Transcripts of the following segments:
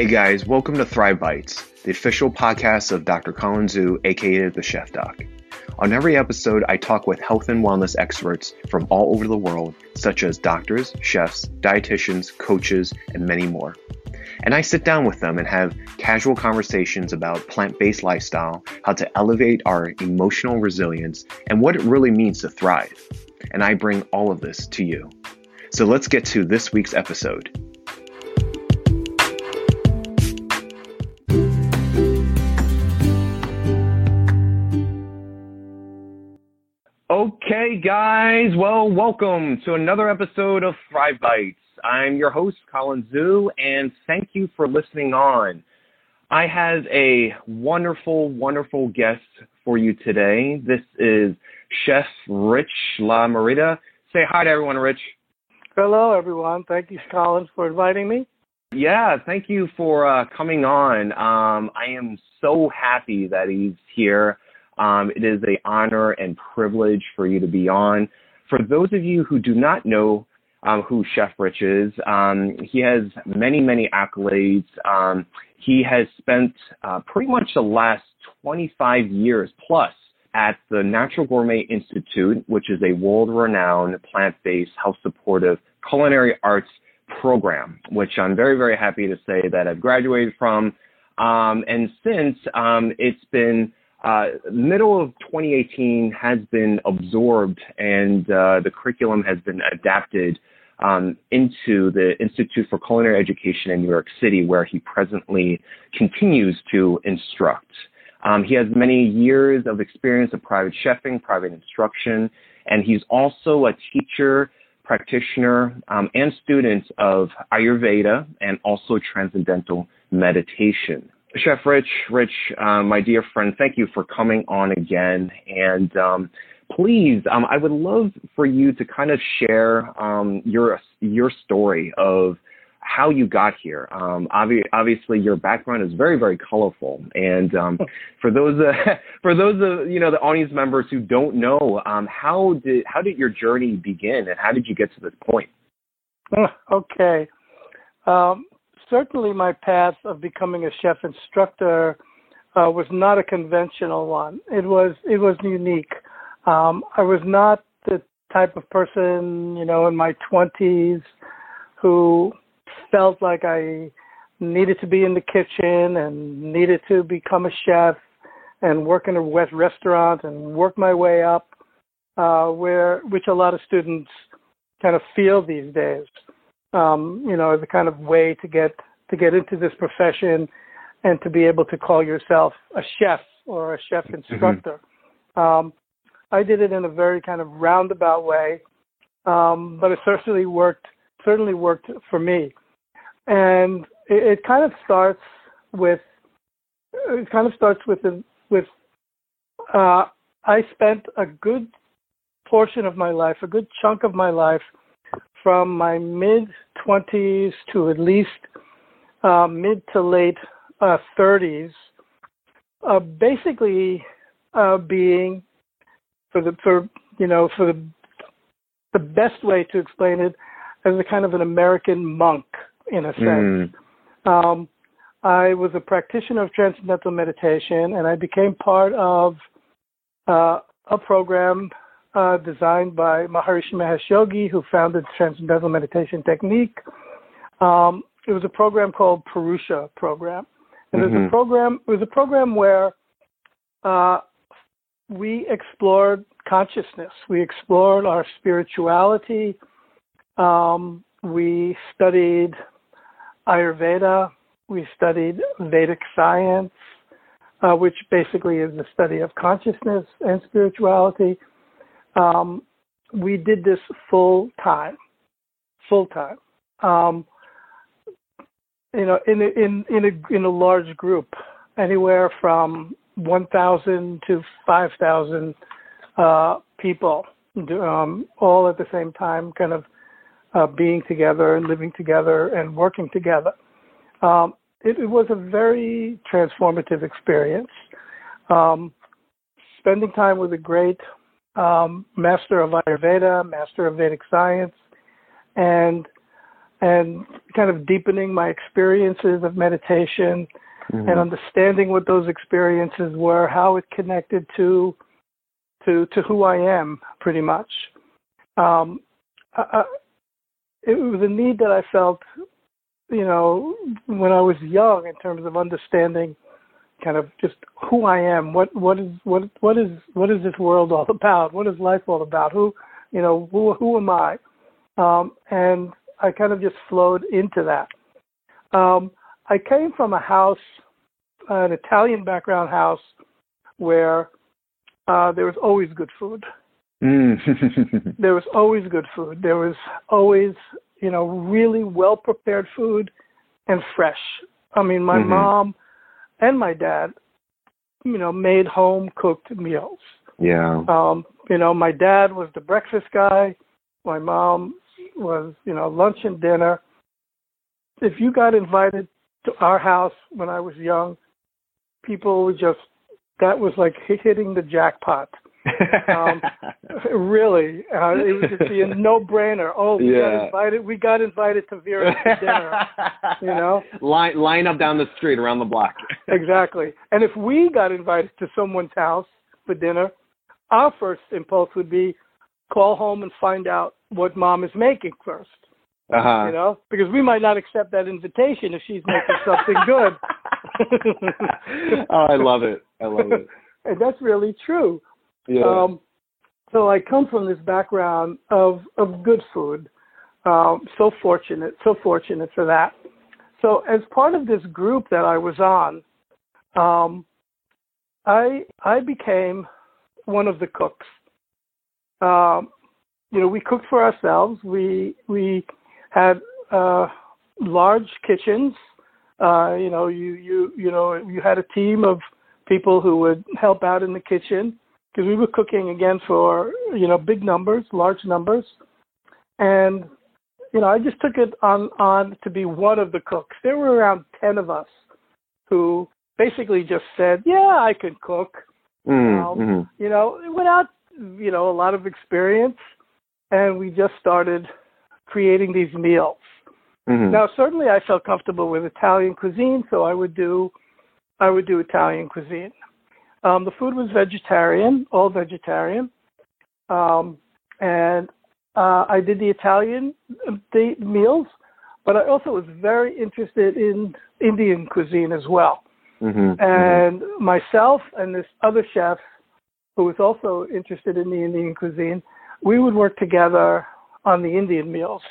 Hey guys, welcome to Thrive Bites, the official podcast of Dr. Colin Zhu, aka the Chef Doc. On every episode, I talk with health and wellness experts from all over the world, such as doctors, chefs, dietitians, coaches, and many more. And I sit down with them and have casual conversations about plant based lifestyle, how to elevate our emotional resilience, and what it really means to thrive. And I bring all of this to you. So let's get to this week's episode. Okay, guys. Well, welcome to another episode of Thrive Bites. I'm your host, Colin Zhu, and thank you for listening on. I have a wonderful, wonderful guest for you today. This is Chef Rich La Marita. Say hi to everyone, Rich. Hello, everyone. Thank you, Colin, for inviting me. Yeah, thank you for uh, coming on. Um, I am so happy that he's here. Um, it is an honor and privilege for you to be on. For those of you who do not know um, who Chef Rich is, um, he has many, many accolades. Um, he has spent uh, pretty much the last 25 years plus at the Natural Gourmet Institute, which is a world-renowned plant-based, health-supportive culinary arts program, which I'm very, very happy to say that I've graduated from. Um, and since um, it's been uh, middle of 2018 has been absorbed and uh, the curriculum has been adapted um, into the Institute for Culinary Education in New York City, where he presently continues to instruct. Um, he has many years of experience of private chefing, private instruction, and he's also a teacher, practitioner, um, and student of Ayurveda and also Transcendental Meditation. Chef Rich, Rich, um, my dear friend, thank you for coming on again. And um, please, um, I would love for you to kind of share um, your your story of how you got here. Um, obvi- obviously, your background is very, very colorful. And um, for those uh, for those of you know the audience members who don't know, how did how did your journey begin, and how did you get to this point? Okay. Um, certainly my path of becoming a chef instructor uh, was not a conventional one. It was it was unique. Um, I was not the type of person, you know, in my twenties who felt like I needed to be in the kitchen and needed to become a chef and work in a restaurant and work my way up, uh, where which a lot of students kind of feel these days um, you know, as a kind of way to get to get into this profession and to be able to call yourself a chef or a chef mm-hmm. instructor. Mm-hmm. Um, I did it in a very kind of roundabout way, um, but it certainly worked. Certainly worked for me, and it, it kind of starts with. It kind of starts with the, with. Uh, I spent a good portion of my life, a good chunk of my life, from my mid 20s to at least uh, mid to late uh, 30s, uh, basically uh, being for the for you know for the the best way to explain it as a kind of an American monk in a sense. Mm. Um, I was a practitioner of transcendental meditation, and I became part of uh, a program uh, designed by Maharishi Mahesh Yogi, who founded Transcendental Meditation Technique. Um, it was a program called Purusha program, and mm-hmm. it was a mm-hmm. program. It was a program where uh, we explored consciousness. We explored our spirituality. Um, we studied Ayurveda. We studied Vedic science, uh, which basically is the study of consciousness and spirituality. Um, we did this full time, full time. Um, you know, in a, in in a in a large group, anywhere from 1,000 to 5,000 uh, people, um, all at the same time, kind of uh, being together and living together and working together. Um, it, it, was a very transformative experience. Um, spending time with a great um, master of Ayurveda, master of Vedic science, and and kind of deepening my experiences of meditation mm-hmm. and understanding what those experiences were, how it connected to to to who I am, pretty much. Um, I, it was a need that I felt, you know, when I was young, in terms of understanding, kind of just who I am. What what is what what is what is this world all about? What is life all about? Who, you know, who who am I? Um, and I kind of just flowed into that. Um, I came from a house, an Italian background house, where uh, there was always good food. Mm. there was always good food. There was always, you know, really well prepared food and fresh. I mean, my mm-hmm. mom and my dad, you know, made home cooked meals. Yeah. Um, you know, my dad was the breakfast guy. My mom was, you know, lunch and dinner. If you got invited to our house when I was young, people would just that was like hitting the jackpot. Um, really, uh, it was just a no-brainer. Oh, we yeah. got invited. We got invited to Vera's dinner. You know, line line up down the street around the block. exactly. And if we got invited to someone's house for dinner, our first impulse would be call home and find out what mom is making 1st uh-huh. You know, because we might not accept that invitation if she's making something good. oh, I love it. I love it. and that's really true. Yeah. Um, so I come from this background of of good food. Um, so fortunate, so fortunate for that. So as part of this group that I was on, um, I I became one of the cooks. Um, you know, we cooked for ourselves. We we had uh, large kitchens. Uh, you know, you you you know, you had a team of people who would help out in the kitchen because we were cooking again for you know big numbers, large numbers, and you know I just took it on on to be one of the cooks. There were around ten of us who basically just said, "Yeah, I can cook," mm, um, mm-hmm. you know, without you know a lot of experience, and we just started creating these meals. Mm-hmm. Now, certainly, I felt comfortable with Italian cuisine, so I would do I would do Italian cuisine. Um, the food was vegetarian, all vegetarian, um, and uh, I did the Italian the meals, but I also was very interested in Indian cuisine as well. Mm-hmm, and mm-hmm. myself and this other chef, who was also interested in the Indian cuisine, we would work together on the Indian meals.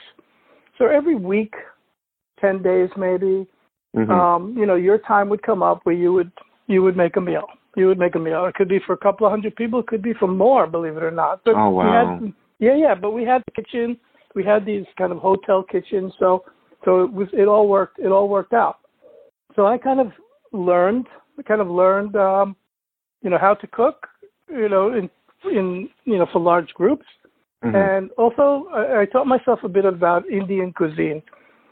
So every week, ten days maybe, mm-hmm. um, you know, your time would come up where you would you would make a meal you would make a meal. It could be for a couple of hundred people. It could be for more, believe it or not. But oh wow! We had, yeah, yeah. But we had the kitchen. We had these kind of hotel kitchens. So so it was it all worked. It all worked out. So I kind of learned. I kind of learned, um, you know, how to cook. You know, in in you know for large groups. Mm-hmm. And also, I, I taught myself a bit about Indian cuisine,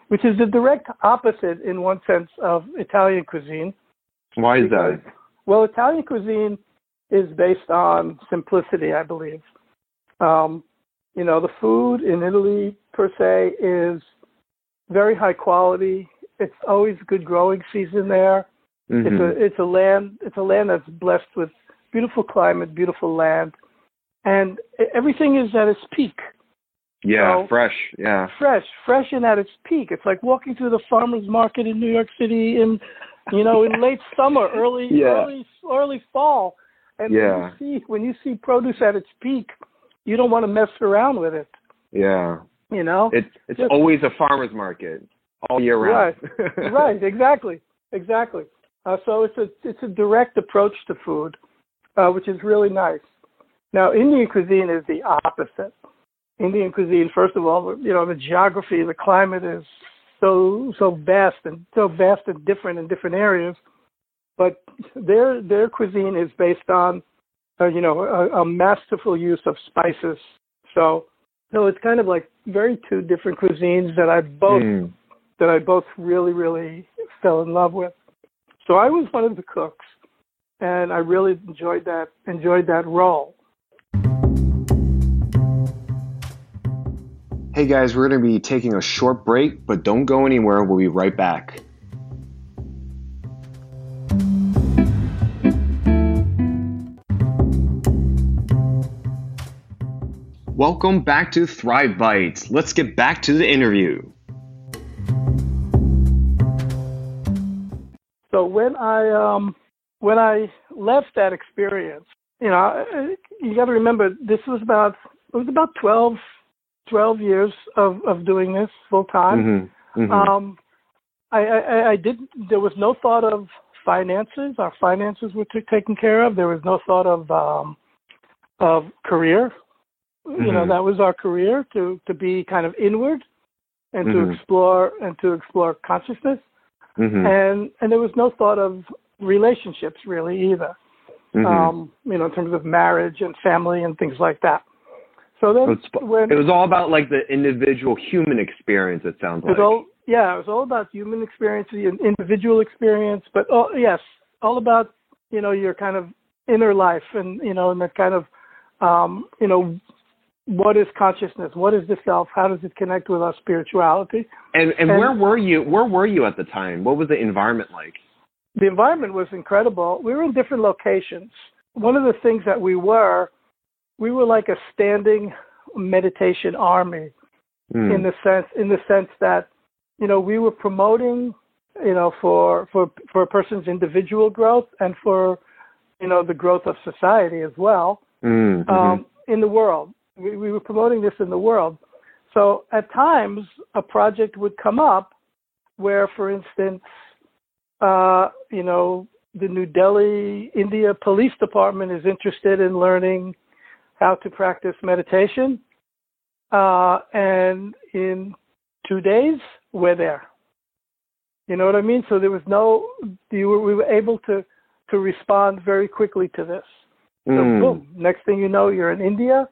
which is the direct opposite, in one sense, of Italian cuisine. Why is that? Well, Italian cuisine is based on simplicity, I believe. Um, you know, the food in Italy per se is very high quality. It's always good growing season there. Mm-hmm. It's a it's a land it's a land that's blessed with beautiful climate, beautiful land, and everything is at its peak. Yeah, so, fresh. Yeah, fresh, fresh and at its peak. It's like walking through the farmers market in New York City in you know, in late summer, early yeah. early early fall. And yeah. when you see when you see produce at its peak, you don't want to mess around with it. Yeah. You know? It's it's Just, always a farmer's market all year round. Right. right, exactly. Exactly. Uh, so it's a it's a direct approach to food, uh, which is really nice. Now, Indian cuisine is the opposite. Indian cuisine, first of all, you know, the geography, the climate is so so vast and so vast and different in different areas. But their their cuisine is based on, uh, you know, a, a masterful use of spices. So so it's kind of like very two different cuisines that I both mm. that I both really really fell in love with. So I was one of the cooks, and I really enjoyed that enjoyed that role. Hey guys, we're going to be taking a short break, but don't go anywhere. We'll be right back. Welcome back to Thrive Bites. Let's get back to the interview. So when I um, when I left that experience, you know, you got to remember this was about it was about 12, 12 years of of doing this full time. Mm-hmm. Mm-hmm. Um, I, I I did. There was no thought of finances. Our finances were t- taken care of. There was no thought of um, of career. Mm-hmm. You know, mm-hmm. that was our career to to be kind of inward and to mm-hmm. explore and to explore consciousness. Mm-hmm. And and there was no thought of relationships really either. Um, you know, in terms of marriage and family and things like that. So then, it was, when, it was all about like the individual human experience. It sounds like. It all, yeah, it was all about human experience, the individual experience, but oh, yes, all about you know your kind of inner life and you know and that kind of um, you know what is consciousness? What is the self? How does it connect with our spirituality? And, and, and where were you? Where were you at the time? What was the environment like? The environment was incredible. We were in different locations. One of the things that we were, we were like a standing meditation army, mm. in the sense in the sense that, you know, we were promoting, you know, for for for a person's individual growth and for, you know, the growth of society as well. Mm-hmm. Um, in the world we, we were promoting this in the world. So at times, a project would come up where, for instance, uh, you know, the New Delhi, India Police Department is interested in learning how to practice meditation. Uh, and in two days, we're there. You know what I mean? So there was no, you were, we were able to, to respond very quickly to this. So mm. boom, next thing you know, you're in India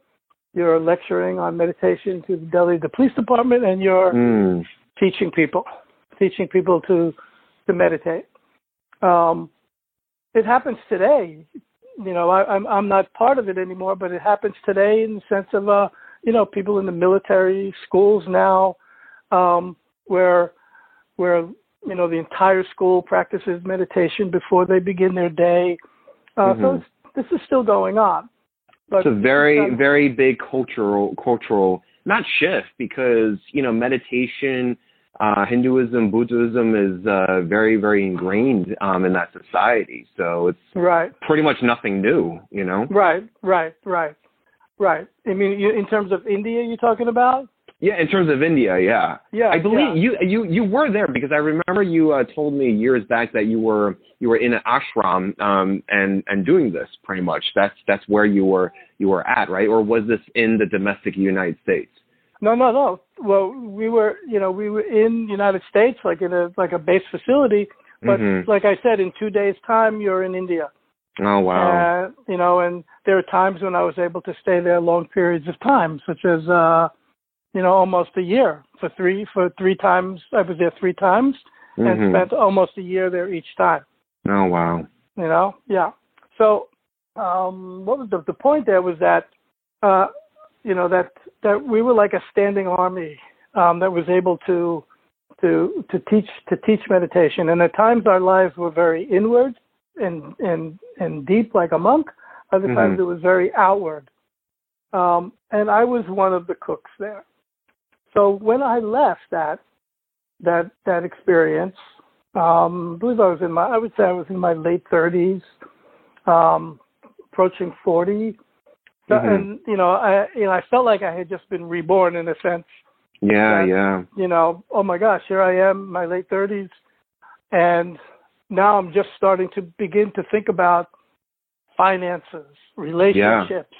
you're lecturing on meditation to the Delhi the police department, and you're mm. teaching people, teaching people to to meditate. Um, it happens today. You know, I, I'm I'm not part of it anymore, but it happens today in the sense of uh, you know, people in the military schools now, um, where where you know the entire school practices meditation before they begin their day. Uh, mm-hmm. So this is still going on. But it's a very, very big cultural, cultural, not shift because, you know, meditation, uh, Hinduism, Buddhism is uh, very, very ingrained um, in that society. So it's right. pretty much nothing new, you know? Right, right, right, right. I mean, you, in terms of India, you're talking about? Yeah, in terms of India, yeah. Yeah. I believe yeah. you you you were there because I remember you uh, told me years back that you were you were in an ashram um and and doing this pretty much. That's that's where you were you were at, right? Or was this in the domestic United States? No, no, no. Well, we were, you know, we were in the United States like in a like a base facility, but mm-hmm. like I said in 2 days time you're in India. Oh wow. Uh, you know, and there are times when I was able to stay there long periods of time, such as uh you know, almost a year for three for three times. I was there three times mm-hmm. and spent almost a year there each time. Oh wow! You know, yeah. So, um, what was the the point there was that, uh, you know, that that we were like a standing army um, that was able to to to teach to teach meditation, and at times our lives were very inward and and and deep, like a monk. Other mm-hmm. times it was very outward. Um, and I was one of the cooks there. So when I left that that that experience, um, I believe I was in my I would say I was in my late thirties, um, approaching 40 mm-hmm. and you know I you know I felt like I had just been reborn in a sense. Yeah, that, yeah. You know, oh my gosh, here I am, my late thirties, and now I'm just starting to begin to think about finances, relationships,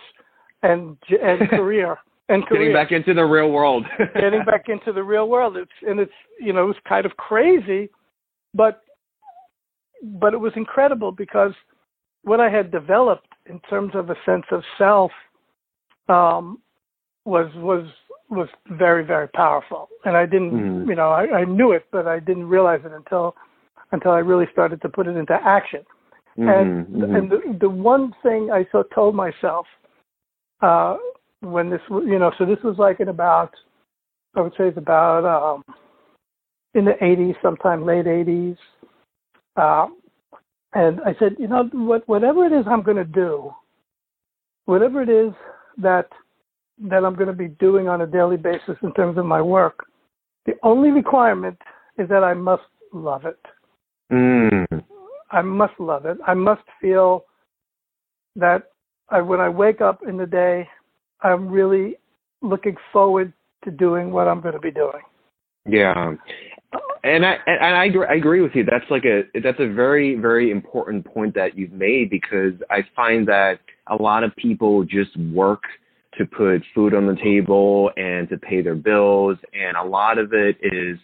yeah. and and career and career. getting back into the real world. getting back into the real world. It's and it's you know it's kind of crazy, but but it was incredible because what I had developed in terms of a sense of self um, was was was very very powerful, and I didn't mm. you know I, I knew it, but I didn't realize it until until I really started to put it into action. Mm-hmm, and mm-hmm. and the, the one thing I so told myself uh, when this you know so this was like in about I would say it's about um, in the 80s, sometime late 80s. Uh, and I said, you know, what, whatever it is I'm going to do, whatever it is that that I'm going to be doing on a daily basis in terms of my work, the only requirement is that I must love it. Mm. I must love it. I must feel that I, when I wake up in the day, I'm really looking forward to doing what I'm going to be doing. Yeah, and I and I agree, I agree with you. That's like a that's a very very important point that you've made because I find that a lot of people just work to put food on the table and to pay their bills, and a lot of it is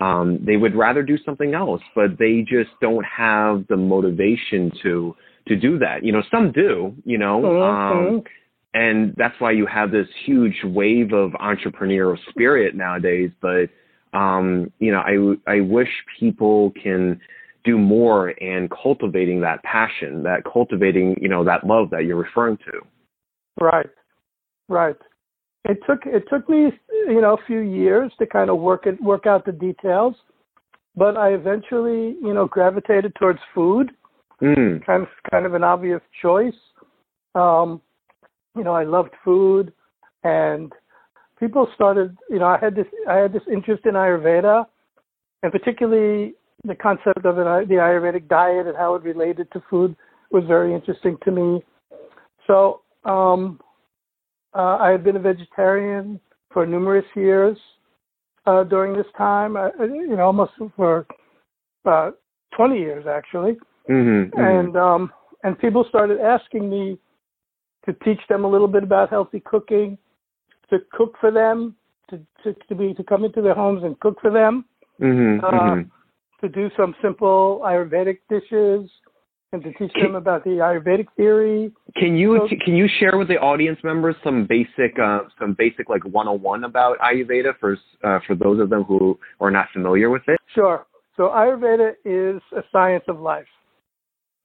um, they would rather do something else, but they just don't have the motivation to to do that. You know, some do. You know, mm-hmm. um, and that's why you have this huge wave of entrepreneurial spirit nowadays. But um, you know, I I wish people can do more in cultivating that passion, that cultivating, you know, that love that you're referring to. Right, right. It took it took me, you know, a few years to kind of work it work out the details, but I eventually, you know, gravitated towards food. Mm. Kind of kind of an obvious choice. Um, you know, I loved food, and people started, you know, I had this, I had this interest in Ayurveda, and particularly the concept of it, the Ayurvedic diet and how it related to food was very interesting to me. So um, uh, I had been a vegetarian for numerous years uh, during this time, uh, you know, almost for uh, 20 years actually. Mm-hmm, mm-hmm. And um, and people started asking me to teach them a little bit about healthy cooking, to cook for them, to to, to be to come into their homes and cook for them, mm-hmm, uh, mm-hmm. to do some simple Ayurvedic dishes, and to teach them about the Ayurvedic theory. Can you So- can you share with the audience members some basic uh, some basic like 101 about Ayurveda for uh, for those of them who are not familiar with it? Sure. So Ayurveda is a science of life.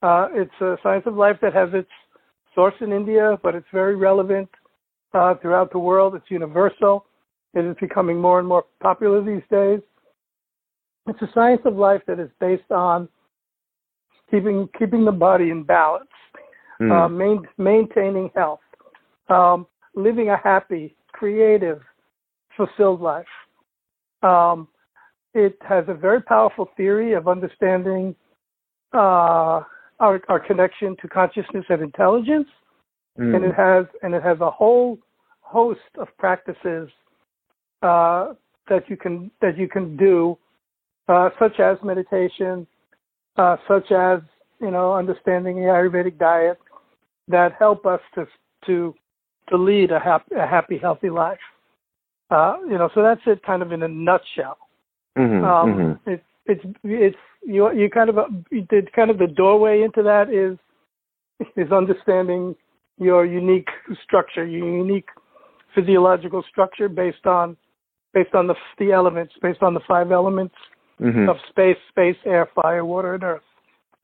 Uh, it's a science of life that has its source in India, but it's very relevant uh, throughout the world. It's universal. It is becoming more and more popular these days. It's a science of life that is based on keeping keeping the body in balance, Mm. uh, main, maintaining health, um, living a happy, creative, fulfilled life. Um, it has a very powerful theory of understanding uh, our, our connection to consciousness and intelligence, Mm. and it has and it has a whole host of practices uh, that you can that you can do, uh, such as meditation, uh, such as you know understanding the Ayurvedic diet, that help us to to to lead a happy a happy healthy life. Uh, you know, so that's it, kind of in a nutshell. Mhm, Um, mhm. It's it's it's you you kind of a, the kind of the doorway into that is is understanding your unique structure, your unique physiological structure based on based on the the elements, based on the five elements Mhm. of space, space, air, fire, water, and earth.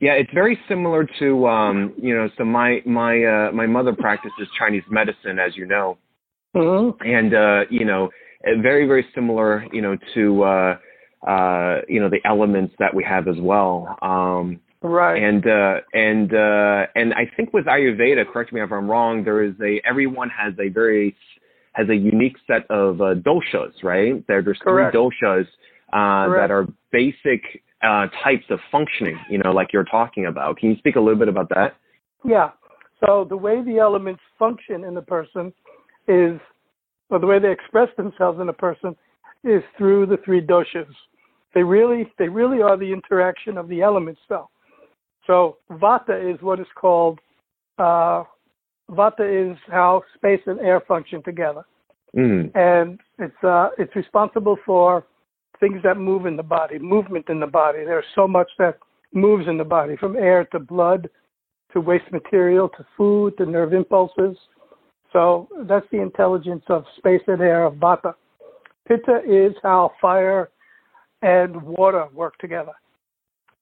Yeah, it's very similar to um, you know. So my my uh, my mother practices Chinese medicine, as you know, Mm-hmm. and uh, you know, very very similar, you know, to uh, uh, you know the elements that we have as well. Um, Right. and uh, and uh, and I think with Ayurveda, correct me if I'm wrong, there is a everyone has a very has a unique set of uh, doshas, right? There, there's Correct. three doshas uh, that are basic uh, types of functioning, you know, like you're talking about. Can you speak a little bit about that? Yeah. So the way the elements function in a person is, or the way they express themselves in a person is through the three doshas. They really, they really are the interaction of the elements, though. So vata is what is called, uh, vata is how space and air function together, Mm. and it's uh, it's responsible for things that move in the body, movement in the body. There's so much that moves in the body, from air to blood to waste material to food to nerve impulses. So that's the intelligence of space and air of Vata. Pitta is how fire and water work together.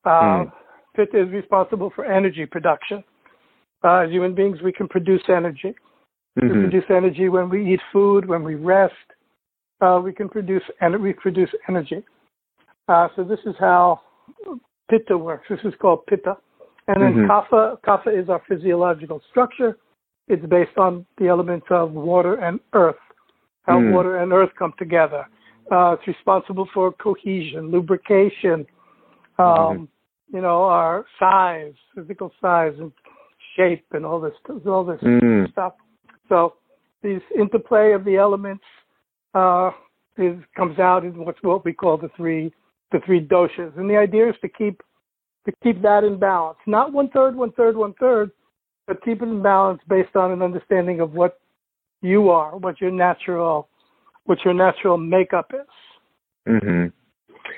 Uh, Hmm. Pitta is responsible for energy production. Uh, as human beings, we can produce energy. We Mhm. produce energy when we eat food, when we rest, uh, we can produce and we produce energy. Uh, so this is how pitta works. This is called pitta, and then mm-hmm. kapha. Kapha is our physiological structure. It's based on the elements of water and earth, how mm. water and earth come together. Uh, it's responsible for cohesion, lubrication, um, mm-hmm. You know, our size, physical size and shape, and all this, all this mm. stuff. So these interplay of the elements uh, is comes out in what's what we call the three the three doshas, and the idea is to keep to keep that in balance, not one third, one third, one third, but keep it in balance based on an understanding of what you are, what your natural what your natural makeup is. Mm-hmm.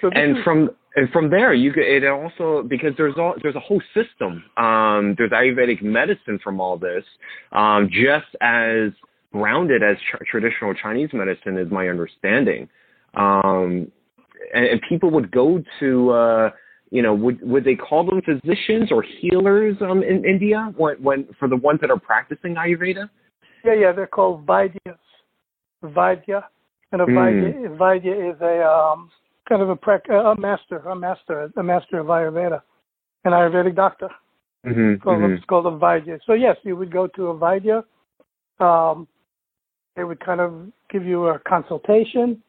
So and from and from there, you could, it also because there's all there's a whole system. Um, there's Ayurvedic medicine from all this, um, just as grounded as traditional Chinese medicine is my understanding. Um, and, and, people would go to, uh, you know, would would they call them physicians or healers um, in India when, when for the ones that are practicing Ayurveda? Yeah, yeah, they're called Vaidyas. Vaidya, and a mm. Vaidya, Vaidya is a um, kind of a, a master, a master, a master of Ayurveda, an Ayurvedic doctor. Mm-hmm, it's, called, mm-hmm. it's called a Vaidya. So yes, you would go to a Vaidya. Um, they would kind of give you a consultation.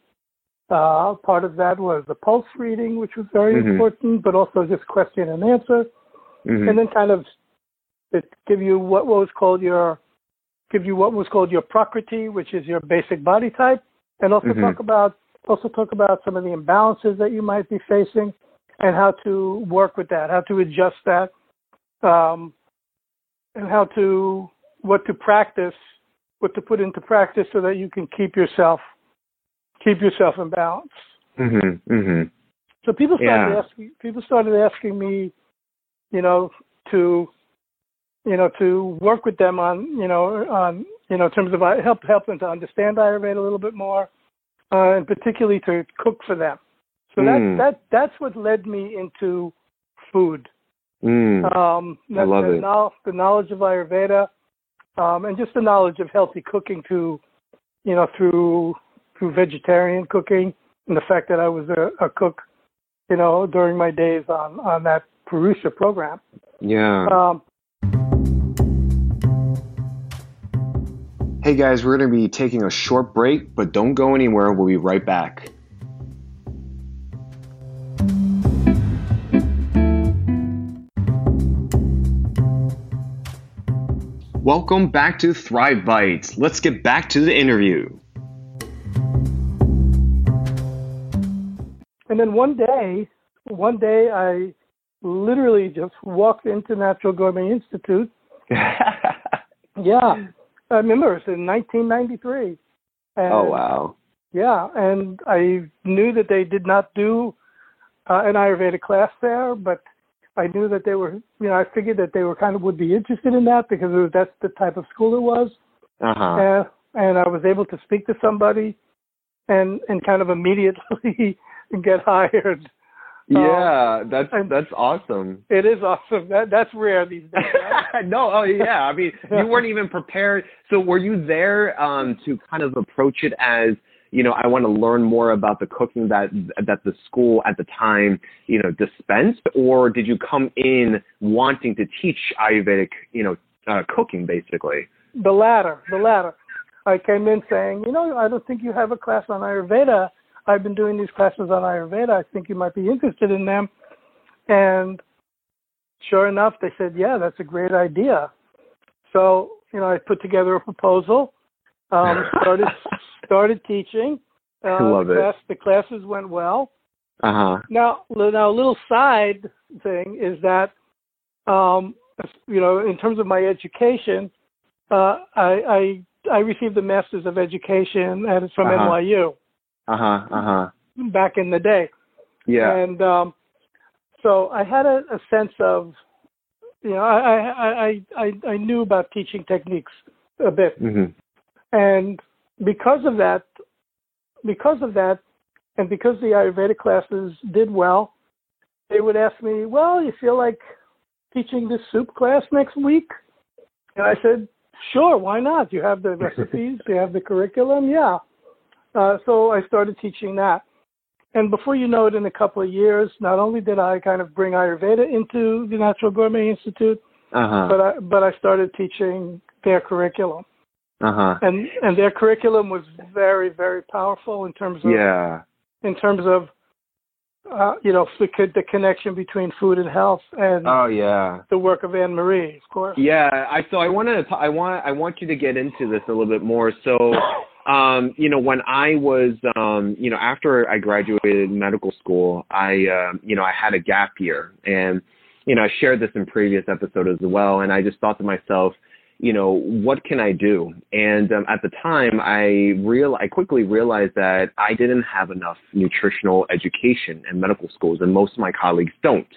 Uh, part of that was the pulse reading, which was very mm-hmm. important, but also just question and answer, mm-hmm. and then kind of give you what was called your give you what was called your prakriti, which is your basic body type, and also mm-hmm. talk about also talk about some of the imbalances that you might be facing and how to work with that, how to adjust that, um, and how to what to practice what to put into practice so that you can keep yourself keep yourself in balance. Mm-hmm, mm-hmm. So people started yeah. asking people started asking me, you know, to you know to work with them on you know on you know in terms of uh, help help them to understand Ayurveda a little bit more, uh, and particularly to cook for them. So mm. that that that's what led me into food. Mm. Um, I love the, it. the knowledge of Ayurveda, um, and just the knowledge of healthy cooking to, you know, through through vegetarian cooking and the fact that I was a, a cook, you know, during my days on on that Purusha program. Yeah. Um, hey guys, we're going to be taking a short break, but don't go anywhere. We'll be right back. Welcome back to Thrive Bites. Let's get back to the interview. And then one day, one day I literally just walked into Natural Gourmet Institute. yeah, I remember it was in 1993. And, oh wow! Yeah, and I knew that they did not do uh, an Ayurveda class there, but I knew that they were, you know, I figured that they were kind of would be interested in that because was, that's the type of school it was. Uh-huh. And, and I was able to speak to somebody and, and kind of immediately get hired. Yeah, um, that's that's awesome. It is awesome. That that's rare these days. Right? no, oh yeah. I mean, you weren't even prepared. So were you there um, to kind of approach it as you know, I want to learn more about the cooking that that the school at the time, you know, dispensed, or did you come in wanting to teach Ayurvedic, you know, uh, cooking basically? The latter, the latter. I came in saying, you know, I don't think you have a class on Ayurveda. I've been doing these classes on Ayurveda. I think you might be interested in them. And sure enough, they said, yeah, that's a great idea. So, you know, I put together a proposal, um, started started teaching. Uh, Love the class, it. The classes went well. Uh huh. Now, now, a little side thing is that, um, you know, in terms of my education, uh, I, I I received a master's of education and it's from uh-huh. NYU. Uh huh. Uh huh. Back in the day. Yeah. And um, so I had a, a sense of, you know, I I I I, I knew about teaching techniques a bit, mm-hmm. and because of that, because of that, and because the Ayurveda classes did well, they would ask me, "Well, you feel like teaching this soup class next week?" And I said, "Sure, why not? You have the recipes, you have the curriculum, yeah." Uh, so I started teaching that. And before you know it, in a couple of years, not only did I kind of bring Ayurveda into the Natural Gourmet Institute, Uh-huh. but I but I started teaching their curriculum, Uh-huh. and and their curriculum was very very powerful in terms of Yeah. in terms of uh, you know the, the connection between food and health and Oh yeah. the work of Anne Marie, of course. Yeah, I so I want to I want I want you to get into this a little bit more. So, um, you know, when I was um, you know, after I graduated medical school, I uh, you know, I had a gap year and you know, I shared this in previous episode as well and I just thought to myself, you know, what can I do? And um, at the time, I real I quickly realized that I didn't have enough nutritional education in medical schools, and most of my colleagues don't.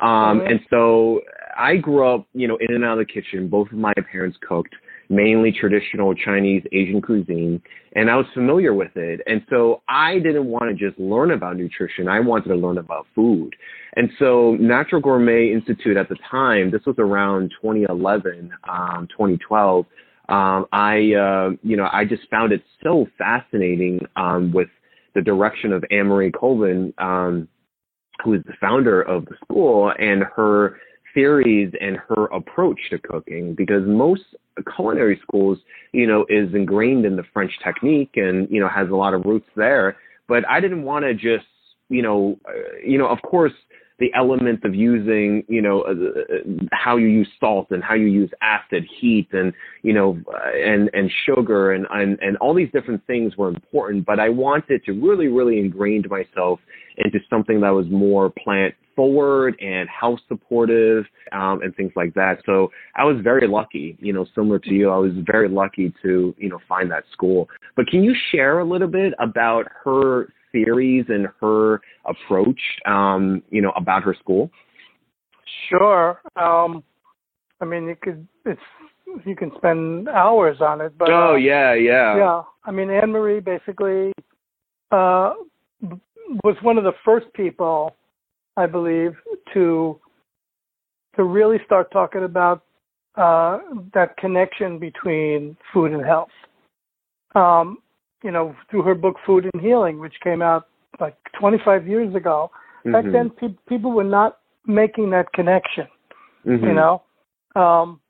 Um, Mhm. And so I grew up, you know, in and out of the kitchen. Both of my parents cooked mainly traditional Chinese Asian cuisine, and I was familiar with it. And so I didn't want to just learn about nutrition. I wanted to learn about food. And so Natural Gourmet Institute at the time, this was around 2011, um, 2012. Um, I, uh, you know, I just found it so fascinating um, with the direction of Anne Marie Colbin, um, who is the founder of the school, and her theories and her approach to cooking. Because most culinary schools, you know, is ingrained in the French technique and you know has a lot of roots there. But I didn't want to just, you know, uh, you know, of course the elements of using, you know, uh, uh, how you use salt and how you use acid, heat, and you know, uh, and and sugar, and, and and all these different things were important. But I wanted to really, really ingrain myself into something that was more plant forward and health supportive um, and things like that. So I was very lucky, you know, similar to you, I was very lucky to, you know, find that school. But can you share a little bit about her theories and her approach, um, you know, about her school? Sure. Um, I mean, you could it's you can spend hours on it, but oh uh, yeah, yeah, yeah. I mean, Anne Marie basically uh, was one of the first people, I believe, to to really start talking about uh, that connection between food and health. Um, you know, through her book Food and Healing, which came out like 25 years ago. Back Mhm. then, pe- people were not making that connection. Mhm. You know, um,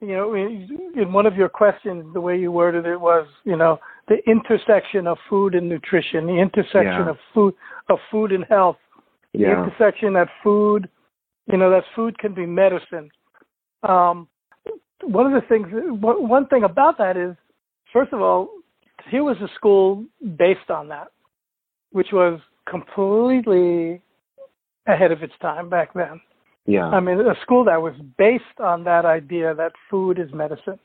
you know, in one of your questions, the way you worded it was, you know, the intersection of food and nutrition, the intersection Yeah. of food of food and health, the intersection that food, you know, that food can be medicine. Um, one of the things, one thing about that is, first of all, here was a school based on that, which was completely ahead of its time back then. yeah, I mean, a school that was based on that idea that food is medicine.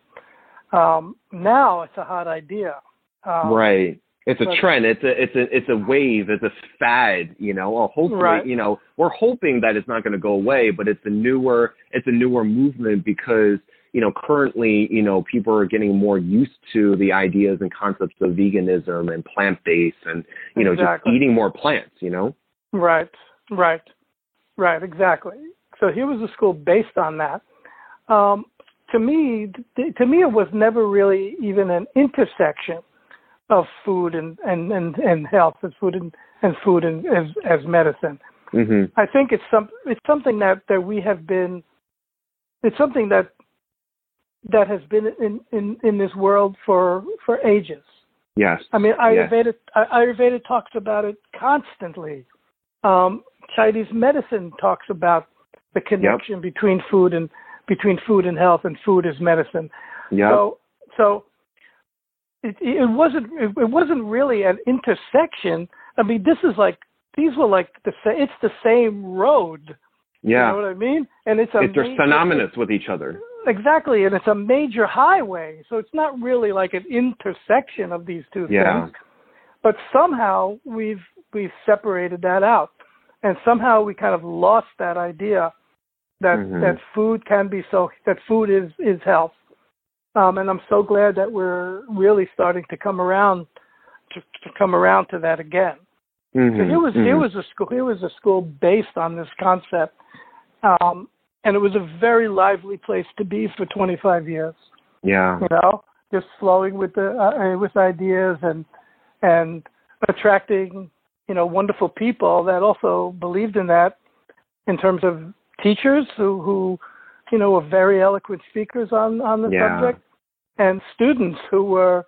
Um, now it's a hot idea. Um, right. It's a trend. It's a it's a it's a wave. It's a fad. You know. Or hopefully, Right. you know, we're hoping that it's not going to go away, but it's a newer it's a newer movement because you know currently you know people are getting more used to the ideas and concepts of veganism and plant based and you know Exactly. just eating more plants. You know. Right, right, right, exactly. So here was a school based on that. Um, to me, to me, it was never really even an intersection of food and and and, and health, and food and, and food and, as as medicine. hmm I think it's some it's something that that we have been it's something that that has been in in in this world for for ages. Yes. I mean, Yes. Ayurveda Ayurveda talks about it constantly. Um, Chinese medicine talks about the connection between food and between food and health, and food is medicine. Yeah. So so it it wasn't it, it wasn't really an intersection. I mean, this is like these were like the it's the same road. yeah. You know what I mean? And it's a they're synonymous with each other. Exactly, and it's a major highway, so it's not really like an intersection of these two Yeah. things. But somehow we've we've separated that out, and somehow we kind of lost that idea that Mhm. that food can be so that food is is health. Um, and I'm so glad that we're really starting to come around to, to come around to that again. So Mhm. here was here Mhm. was a school here was a school based on this concept, um, and it was a very lively place to be for 25 years. Yeah. You know, just flowing with the uh, uh, with ideas and and attracting, you know, wonderful people that also believed in that in terms of teachers who, who you know, were very eloquent speakers on, on the Yeah. subject and students who were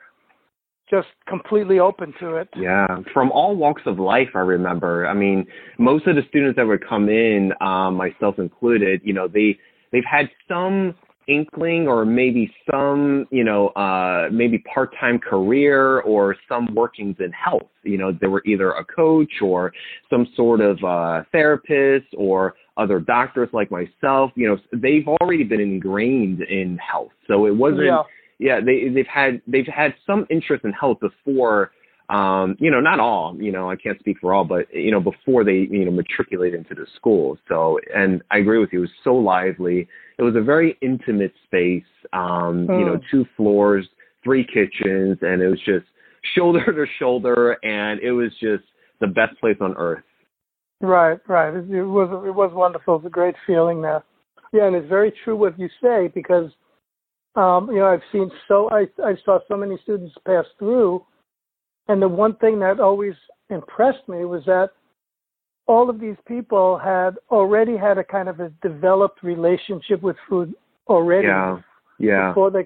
just completely open to it. Yeah, from all walks of life, I remember. I mean, most of the students that would come in, um, myself included, you know, they they've had some inkling or maybe some, you know, uh, maybe part-time career or some workings in health. You know, they were either a coach or some sort of uh, therapist or other doctors like myself. You know, they've already been ingrained in health, so it wasn't Yeah. Yeah they they've had they've had some interest in health before um you know not all you know i can't speak for all but you know before they you know matriculate into the school so and i agree with you it was so lively it was a very intimate space um you know Mm. two floors three kitchens and it was just shoulder to shoulder and it was just the best place on earth Right, right. It, it was it was wonderful. It was a great feeling there. Yeah, and it's very true what you say because um, you know I've seen so I I saw so many students pass through, and the one thing that always impressed me was that all of these people had already had a kind of a developed relationship with food already yeah yeah. before they,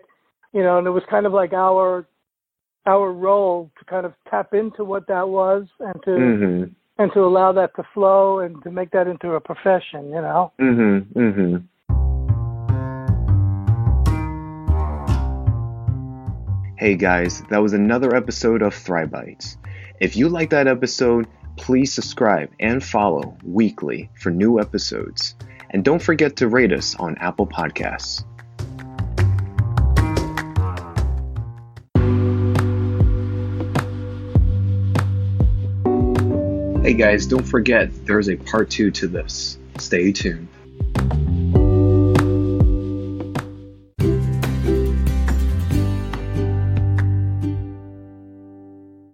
you know, and it was kind of like our our role to kind of tap into what that was and to mhm and to allow that to flow and to make that into a profession, you know. mhm mhm Hey guys, that was another episode of Thrive Bites. If you like that episode, please subscribe and follow weekly for new episodes. And don't forget to rate us on Apple Podcasts. Hey guys, don't forget there's a part two to this. Stay tuned.